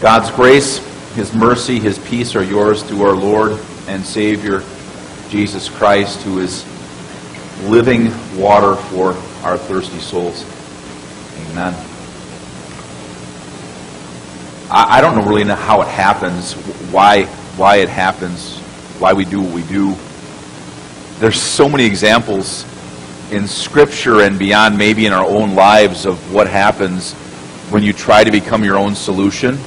God's grace, His mercy, His peace are yours through our Lord and Savior, Jesus Christ, who is living water for our thirsty souls. Amen. I, don't know really know how it happens, why, why it happens, why we do what we do. There's so many examples in Scripture and beyond, maybe in our own lives, of what happens when you try to become your own solution,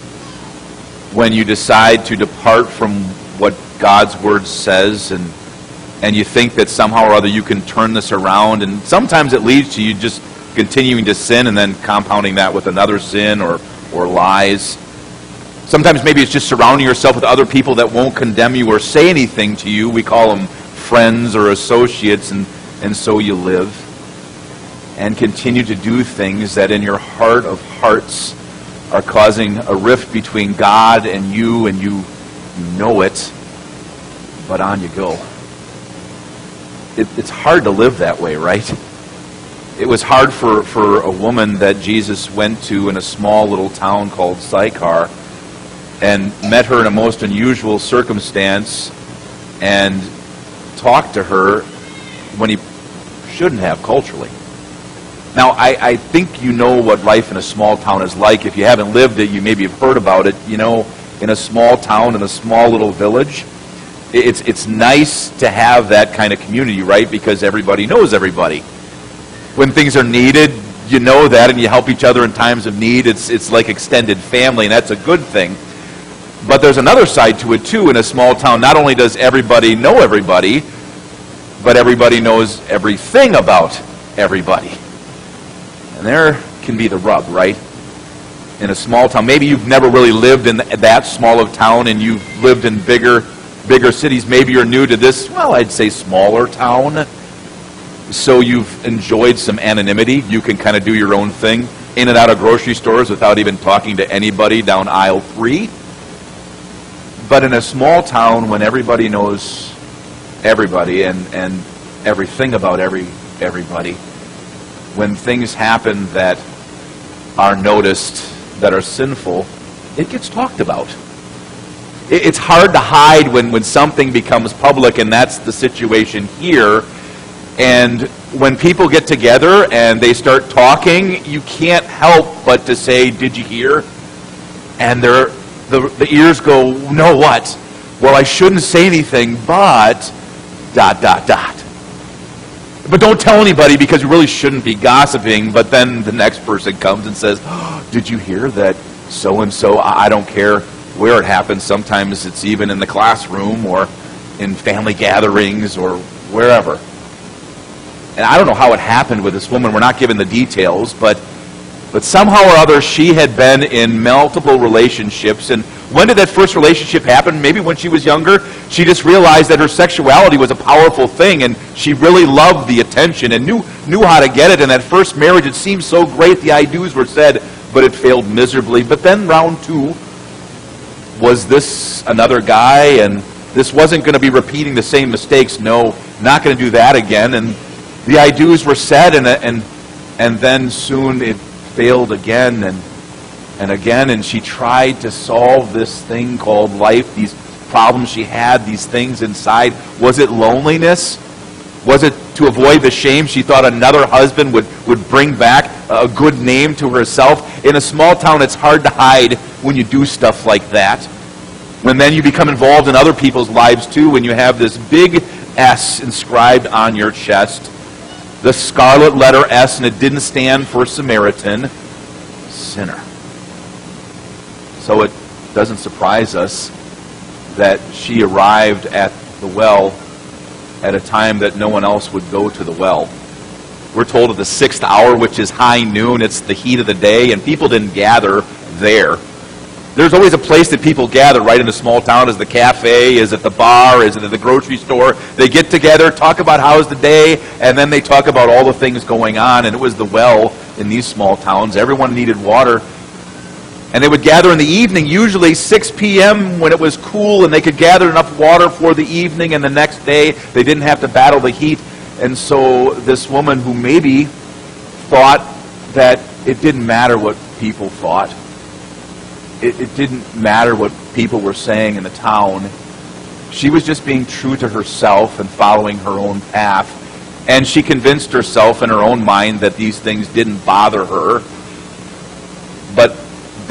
when you decide to depart from what God's Word says, and, and you think that somehow or other you can turn this around. And sometimes it leads to you just continuing to sin and then compounding that with another sin or, or lies. Sometimes maybe it's just surrounding yourself with other people that won't condemn you or say anything to you. We call them friends or associates, and, and so you live and continue to do things that in your heart of hearts are causing a rift between God and you, and you, you know it, but on you go. It, it's hard to live that way, right? It was hard for, for a woman that Jesus went to in a small little town called Sychar and met her in a most unusual circumstance and talked to her when he shouldn't have culturally. Now, I, I think you know what life in a small town is like. If you haven't lived it, you maybe have heard about it. You know, in a small town, in a small little village, it's, it's nice to have that kind of community, right? Because everybody knows everybody. When things are needed, you know that and you help each other in times of need. It's, it's like extended family, and that's a good thing. But there's another side to it, too, in a small town. Not only does everybody know everybody, but everybody knows everything about everybody. And there can be the rub, right? In a small town. Maybe you've never really lived in that small of town and you've lived in bigger bigger cities. Maybe you're new to this, well, I'd say smaller town. So you've enjoyed some anonymity. You can kind of do your own thing in and out of grocery stores without even talking to anybody down aisle 3. But in a small town when everybody knows everybody and, and everything about every everybody, when things happen that are noticed that are sinful, it gets talked about. It's hard to hide when, when something becomes public, and that's the situation here. And when people get together and they start talking, you can't help but to say, Did you hear? And the, the ears go, No, what? Well, I shouldn't say anything, but dot, dot, dot. But don't tell anybody because you really shouldn't be gossiping. But then the next person comes and says, oh, Did you hear that so and so? I don't care where it happens. Sometimes it's even in the classroom or in family gatherings or wherever. And I don't know how it happened with this woman. We're not given the details, but but somehow or other she had been in multiple relationships and when did that first relationship happen? Maybe when she was younger. She just realized that her sexuality was a powerful thing and she really loved the attention and knew, knew how to get it. And that first marriage, it seemed so great. The I do's were said, but it failed miserably. But then round two, was this another guy? And this wasn't going to be repeating the same mistakes. No, not going to do that again. And the I do's were said, and, and, and then soon it failed again. And and again, and she tried to solve this thing called life, these problems she had, these things inside. Was it loneliness? Was it to avoid the shame she thought another husband would, would bring back a good name to herself? In a small town, it's hard to hide when you do stuff like that. When then you become involved in other people's lives too, when you have this big S inscribed on your chest, the scarlet letter S, and it didn't stand for Samaritan, sinner. So it doesn't surprise us that she arrived at the well at a time that no one else would go to the well. We're told at the sixth hour, which is high noon, it's the heat of the day, and people didn't gather there. There's always a place that people gather right in a small town. Is the cafe? Is it the bar? Is it at the grocery store? They get together, talk about how's the day, and then they talk about all the things going on. And it was the well in these small towns. Everyone needed water. And they would gather in the evening, usually 6 p.m. when it was cool, and they could gather enough water for the evening, and the next day they didn't have to battle the heat. And so this woman who maybe thought that it didn't matter what people thought, it, it didn't matter what people were saying in the town. She was just being true to herself and following her own path. And she convinced herself in her own mind that these things didn't bother her. But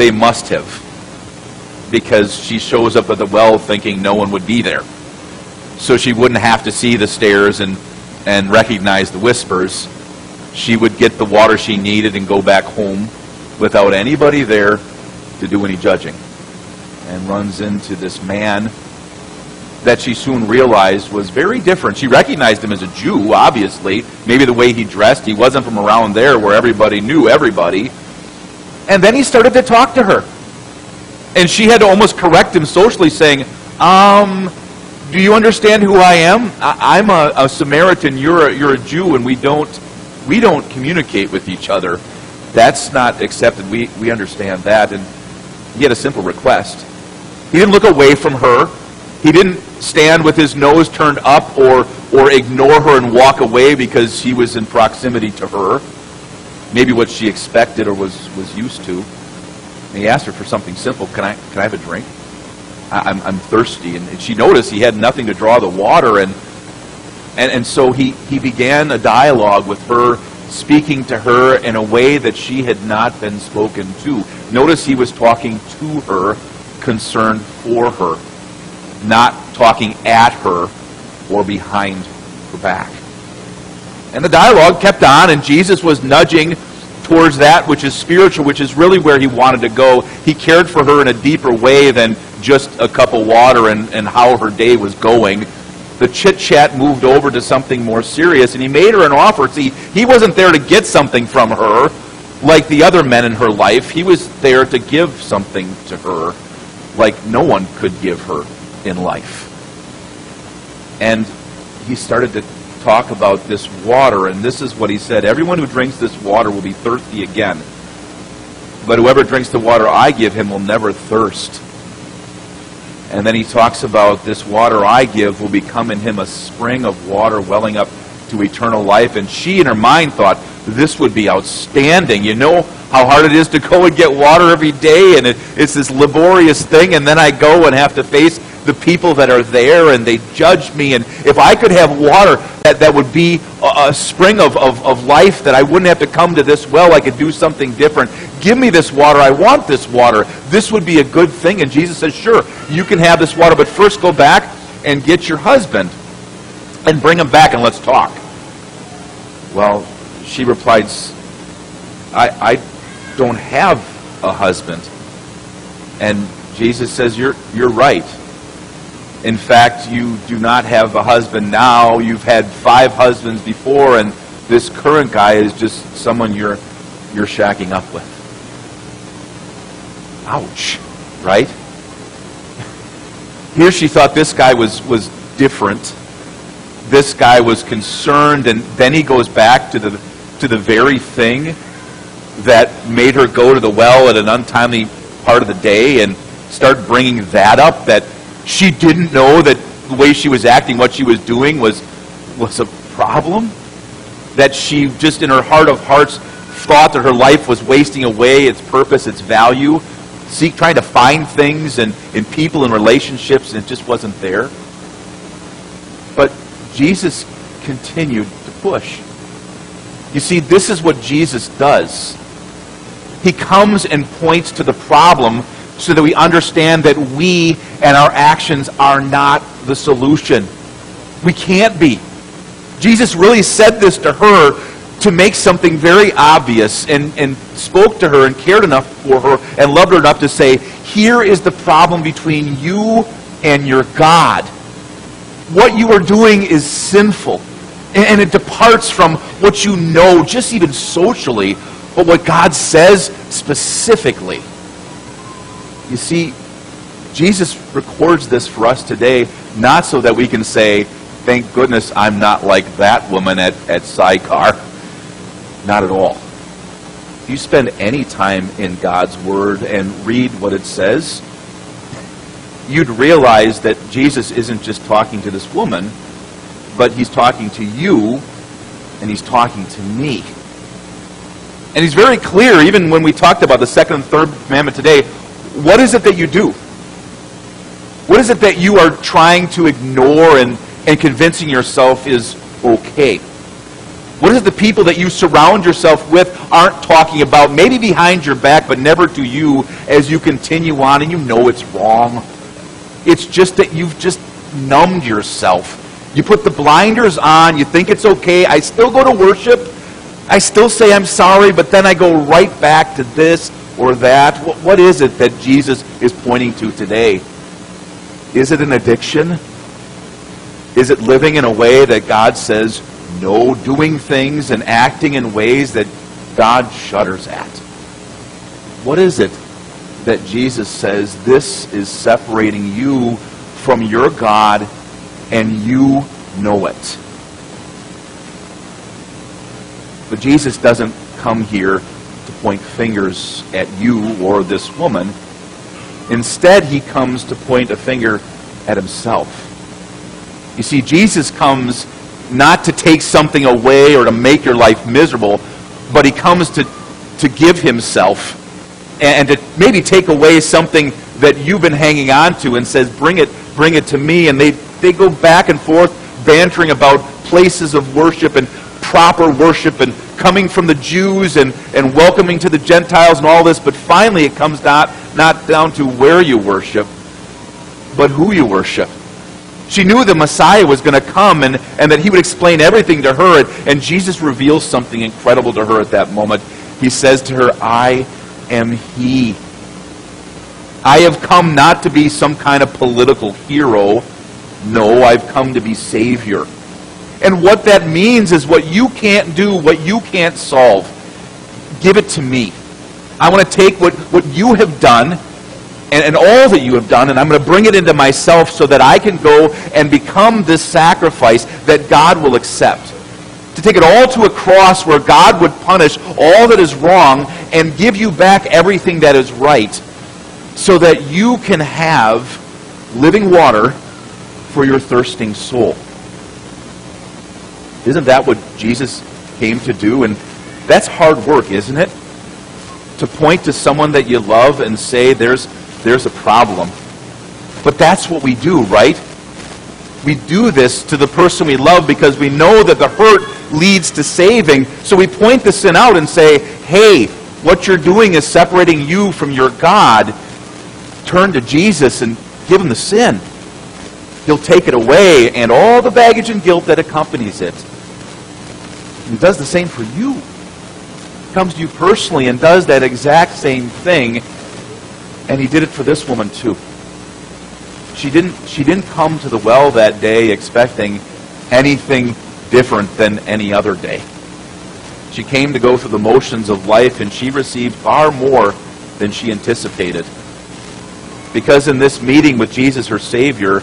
they must have. Because she shows up at the well thinking no one would be there. So she wouldn't have to see the stares and, and recognize the whispers. She would get the water she needed and go back home without anybody there to do any judging. And runs into this man that she soon realized was very different. She recognized him as a Jew, obviously. Maybe the way he dressed, he wasn't from around there where everybody knew everybody. And then he started to talk to her. And she had to almost correct him socially, saying, Um, do you understand who I am? I, am a, a, Samaritan, you're a, you're a Jew, and we don't, we don't communicate with each other. That's not accepted. We, we understand that. And he had a simple request. He didn't look away from her. He didn't stand with his nose turned up or, or ignore her and walk away because he was in proximity to her. Maybe what she expected or was, was used to. And he asked her for something simple. Can I, can I have a drink? I, am I'm thirsty. And, and she noticed he had nothing to draw the water. And, and, and so he, he began a dialogue with her, speaking to her in a way that she had not been spoken to. Notice he was talking to her, concerned for her not talking at her or behind her back. And the dialogue kept on, and Jesus was nudging towards that which is spiritual, which is really where he wanted to go. He cared for her in a deeper way than just a cup of water and, and how her day was going. The chit chat moved over to something more serious, and he made her an offer. See, he wasn't there to get something from her like the other men in her life. He was there to give something to her like no one could give her in life. And he started to talk about this water, and this is what he said Everyone who drinks this water will be thirsty again. But whoever drinks the water I give him will never thirst. And then he talks about this water I give will become in him a spring of water welling up to eternal life. And she, in her mind, thought this would be outstanding. You know how hard it is to go and get water every day, and it, it's this laborious thing, and then I go and have to face the people that are there and they judge me. And if I could have water that, that would be a, a spring of, of, of life, that I wouldn't have to come to this well, I could do something different. Give me this water. I want this water. This would be a good thing. And Jesus says, Sure, you can have this water, but first go back and get your husband and bring him back and let's talk. Well, she replied, I, I don't have a husband. And Jesus says, You're, you're right. In fact, you do not have a husband now. You've had five husbands before, and this current guy is just someone you're, you're shacking up with. Ouch, right? Here she thought this guy was, was different. This guy was concerned, and then he goes back to the, to the very thing that made her go to the well at an untimely part of the day and start bringing that up that she didn't know that the way she was acting, what she was doing was, was a problem? That she just in her heart of hearts thought that her life was wasting away its purpose, its value, seek trying to find things and in people and relationships, and it just wasn't there. But Jesus continued to push. You see, this is what Jesus does. He comes and points to the problem so that we understand that we and our actions are not the solution. We can't be. Jesus really said this to her to make something very obvious and, and spoke to her and cared enough for her and loved her enough to say, Here is the problem between you and your God. What you are doing is sinful. And it departs from what you know, just even socially, but what God says specifically. You see, Jesus records this for us today, not so that we can say, thank goodness I'm not like that woman at, at Sychar. Not at all. If you spend any time in God's Word and read what it says, you'd realize that Jesus isn't just talking to this woman, but he's talking to you and he's talking to me. And he's very clear, even when we talked about the second and third commandment today, what is it that you do? What is it that you are trying to ignore and, and convincing yourself is okay? What is it the people that you surround yourself with aren't talking about, maybe behind your back, but never to you as you continue on and you know it's wrong? It's just that you've just numbed yourself. You put the blinders on, you think it's okay. I still go to worship. I still say I'm sorry, but then I go right back to this or that. What, is it that Jesus is pointing to today? Is it an addiction? Is it living in a way that God says no, doing things and acting in ways that God shudders at? What is it that Jesus says this is separating you from your God and you know it? But Jesus doesn't come here point fingers at you or this woman. Instead, he comes to point a finger at himself. You see, Jesus comes not to take something away or to make your life miserable, but he comes to, to give himself and, to maybe take away something that you've been hanging on to and says, bring it, bring it to me. And they, they go back and forth bantering about places of worship and proper worship and coming from the Jews and, and welcoming to the Gentiles and all this. But finally it comes not, not down to where you worship, but who you worship. She knew the Messiah was going to come and, and that he would explain everything to her. And, and Jesus reveals something incredible to her at that moment. He says to her, I am he. I have come not to be some kind of political hero. No, I've come to be Savior. And what that means is what you can't do, what you can't solve, give it to me. I want to take what, what you have done and, and all that you have done, and I'm going to bring it into myself so that I can go and become this sacrifice that God will accept. To take it all to a cross where God would punish all that is wrong and give you back everything that is right so that you can have living water for your thirsting soul. Isn't that what Jesus came to do? And that's hard work, isn't it? To point to someone that you love and say, there's there's a problem. But that's what we do, right? We do this to the person we love because we know that the hurt leads to saving. So we point the sin out and say, hey, what you're doing is separating you from your God. Turn to Jesus and give him the sin. He'll take it away and all the baggage and guilt that accompanies it. He does the same for you. Comes to you personally and does that exact same thing and he did it for this woman too. She didn't, she didn't come to the well that day expecting anything different than any other day. She came to go through the motions of life, and she received far more than she anticipated. Because in this meeting with Jesus, her Savior,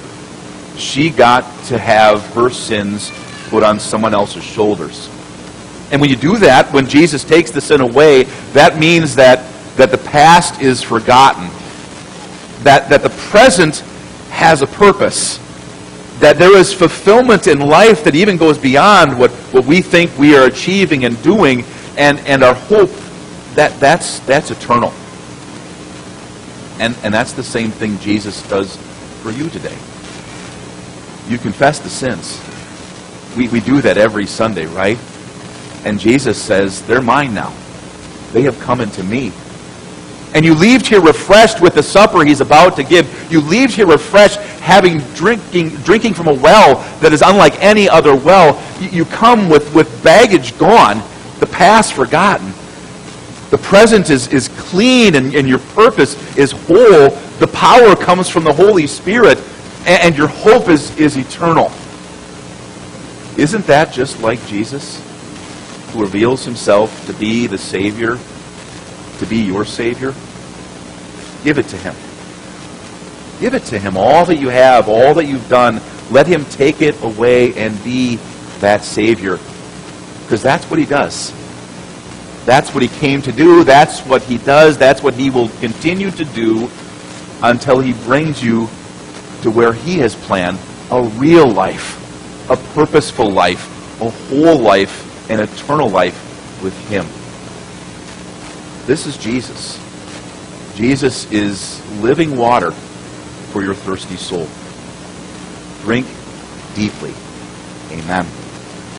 she got to have her sins put on someone else's shoulders. And when you do that, when Jesus takes the sin away, that means that that the past is forgotten, that, that the present has a purpose, that there is fulfillment in life that even goes beyond what, what we think we are achieving and doing, and, and our hope, that, that's, that's eternal. And, and that's the same thing Jesus does for you today. You confess the sins. We, we do that every Sunday, right? And Jesus says, they're mine now. They have come into me and you leave here refreshed with the supper he's about to give. You leave here refreshed having drinking, drinking from a well that is unlike any other well. You, come with, with baggage gone, the past forgotten. The present is, is clean and, and your purpose is whole. The power comes from the Holy Spirit and, and your hope is, is eternal. Isn't that just like Jesus, who reveals himself to be the Savior to be your Savior, give it to Him. Give it to Him. All that you have, all that you've done, let Him take it away and be that Savior. Because that's what He does. That's what He came to do. That's what He does. That's what He will continue to do until He brings you to where He has planned a real life, a purposeful life, a whole life, an eternal life with Him. This is Jesus. Jesus is living water for your thirsty soul. Drink deeply. Amen.